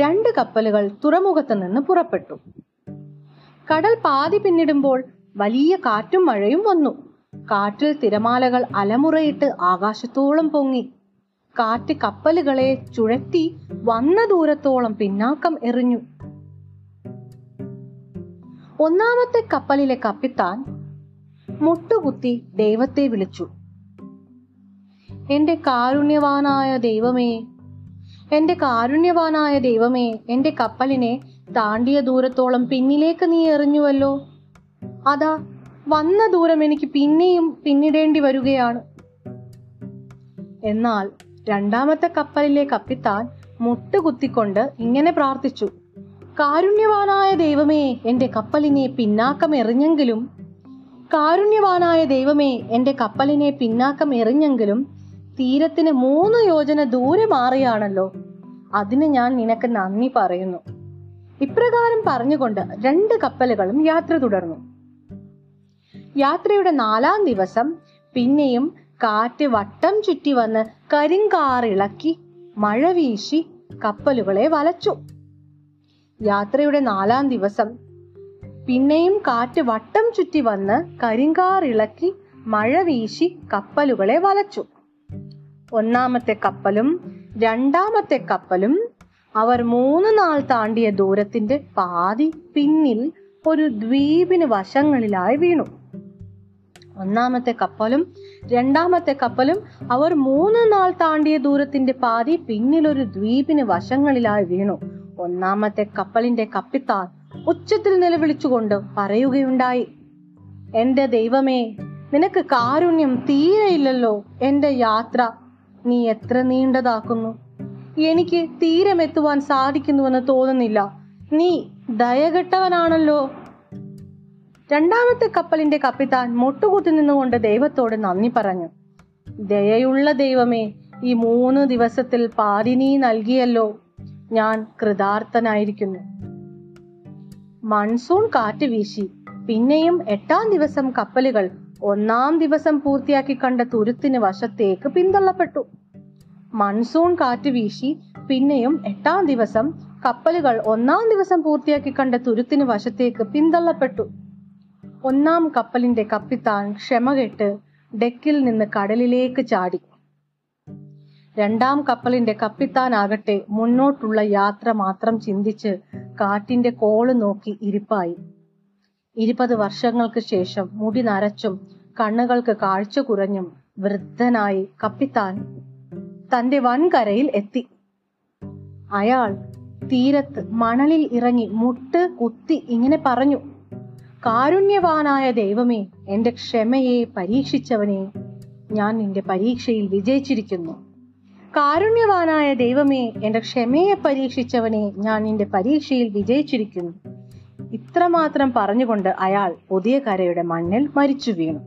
രണ്ട് കപ്പലുകൾ തുറമുഖത്ത് നിന്ന് പുറപ്പെട്ടു. കടൽ പാതി പിന്നിടുമ്പോൾ വലിയ കാറ്റും മഴയും വന്നു. കാറ്റിൽ തിരമാലകൾ അലമുറയിട്ട് ആകാശത്തോളം പൊങ്ങി. കാറ്റ് കപ്പലുകളെ ചുഴറ്റി വന്ന ദൂരത്തോളം പിന്നാക്കം എറിഞ്ഞു. ഒന്നാമത്തെ കപ്പലിലെ കപ്പിത്താൻ മുട്ടുകുത്തി ദൈവത്തെ വിളിച്ചു. എന്റെ കാരുണ്യവാനായ ദൈവമേ എന്റെ കാരുണ്യവാനായ ദൈവമേ എന്റെ കപ്പലിനെ താണ്ടിയ ദൂരത്തോളം പിന്നിലേക്ക് നീ എറിഞ്ഞുവല്ലോ. അതാ വന്ന ദൂരം എനിക്ക് പിന്നെയും പിന്നിടേണ്ടി വരികയാണ്. എന്നാൽ രണ്ടാമത്തെ കപ്പലിലെ കപ്പിത്താൻ മുട്ടുകുത്തിക്കൊണ്ട് ഇങ്ങനെ പ്രാർത്ഥിച്ചു. കാരുണ്യവാനായ ദൈവമേ എന്റെ കപ്പലിനെ പിന്നാക്കം എറിഞ്ഞെങ്കിലും കാരുണ്യവാനായ ദൈവമേ എന്റെ കപ്പലിനെ പിന്നാക്കം എറിഞ്ഞെങ്കിലും തീരത്തിന് മൂന്ന് യോജന ദൂരെ മാറിയാണല്ലോ. അതിന് ഞാൻ നിനക്ക് നന്ദി പറയുന്നു. ഇപ്രകാരം പറഞ്ഞുകൊണ്ട് രണ്ട് കപ്പലുകളും യാത്ര തുടർന്നു. യാത്രയുടെ നാലാം ദിവസം പിന്നെയും കാറ്റ് വട്ടം ചുറ്റി വന്ന് കരിങ്കാറിളക്കി മഴ വീശി കപ്പലുകളെ വലച്ചു. യാത്രയുടെ നാലാം ദിവസം പിന്നെയും കാറ്റ് വട്ടം ചുറ്റി വന്ന് കരിങ്കാറിളക്കി മഴ വീശി കപ്പലുകളെ വലച്ചു. ഒന്നാമത്തെ കപ്പലും രണ്ടാമത്തെ കപ്പലും അവർ മൂന്ന് നാൾ താണ്ടിയ ദൂരത്തിന്റെ പാതി പിന്നിൽ ഒരു ദ്വീപിന് വശങ്ങളിലായി വീണു. ഒന്നാമത്തെ കപ്പലും രണ്ടാമത്തെ കപ്പലും അവർ മൂന്ന് നാൾ താണ്ടിയ ദൂരത്തിന്റെ പാതി പിന്നിൽ ഒരു ദ്വീപിന് വശങ്ങളിലായി വീണു. ഒന്നാമത്തെ കപ്പലിന്റെ കപ്പിത്താൻ ഉച്ചത്തിൽ നിലവിളിച്ചുകൊണ്ട് പറയുകയുണ്ടായി എന്റെ ദൈവമേ നിനക്ക് കാരുണ്യം തീരെയില്ലല്ലോ. എന്റെ യാത്ര നീ എത്ര നീണ്ടതാക്കുന്നു. എനിക്ക് തീരമെത്തുവാൻ സാധിക്കുന്നുവെന്ന് തോന്നുന്നില്ല. നീ ദയകെട്ടവനാണല്ലോ. രണ്ടാമത്തെ കപ്പലിന്റെ കപ്പിത്താൻ മുട്ടുകുത്തി നിന്നുകൊണ്ട് ദൈവത്തോട് നന്ദി പറഞ്ഞു. ദയയുള്ള ദൈവമേ ഈ മൂന്ന് ദിവസത്തിൽ പാതി നീ നൽകിയല്ലോ. ഞാൻ കൃതാർത്ഥനായിരിക്കുന്നു. മൺസൂൺ കാറ്റ് വീശി. പിന്നെയും എട്ടാം ദിവസം കപ്പലുകൾ ഒന്നാം ദിവസം പൂർത്തിയാക്കി കണ്ട തുരുത്തിന് വശത്തേക്ക് പിന്തള്ളപ്പെട്ടു. മൺസൂൺ കാറ്റ് വീശി പിന്നെയും എട്ടാം ദിവസം കപ്പലുകൾ ഒന്നാം ദിവസം പൂർത്തിയാക്കി കണ്ട തുരുത്തിന് വശത്തേക്ക് പിന്തള്ളപ്പെട്ടു. ഒന്നാം കപ്പലിന്റെ കപ്പിത്താൻ ക്ഷമകെട്ട് ഡെക്കിൽ നിന്ന് കടലിലേക്ക് ചാടി. രണ്ടാം കപ്പലിന്റെ കപ്പിത്താനാകട്ടെ മുന്നോട്ടുള്ള യാത്ര മാത്രം ചിന്തിച്ച് കാറ്റിന്റെ കോൾ നോക്കി ഇരിപ്പായി. ഇരുപത് വർഷങ്ങൾക്ക് ശേഷം മുടി നരച്ചും കണ്ണുകൾക്ക് കാഴ്ച കുറഞ്ഞും വൃദ്ധനായി കപ്പിത്താൻ തന്റെ വൻകരയിൽ എത്തി. അയാൾ തീരത്ത് മണലിൽ ഇറങ്ങി മുട്ട് കുത്തി ഇങ്ങനെ പറഞ്ഞു കാരുണ്യവാനായ ദൈവമേ എന്റെ ക്ഷമയെ പരീക്ഷിച്ചവനെ ഞാൻ നിന്റെ പരീക്ഷയിൽ വിജയിച്ചിരിക്കുന്നു. കാരുണ്യവാനായ ദൈവമേ എന്റെ ക്ഷമയെ പരീക്ഷിച്ചവനെ ഞാൻ നിന്റെ പരീക്ഷയിൽ വിജയിച്ചിരിക്കുന്നു. ഇത്രമാത്രം പറഞ്ഞുകൊണ്ട് അയാൾ പുതിയ കരയുടെ മണ്ണിൽ മരിച്ചു വീണു.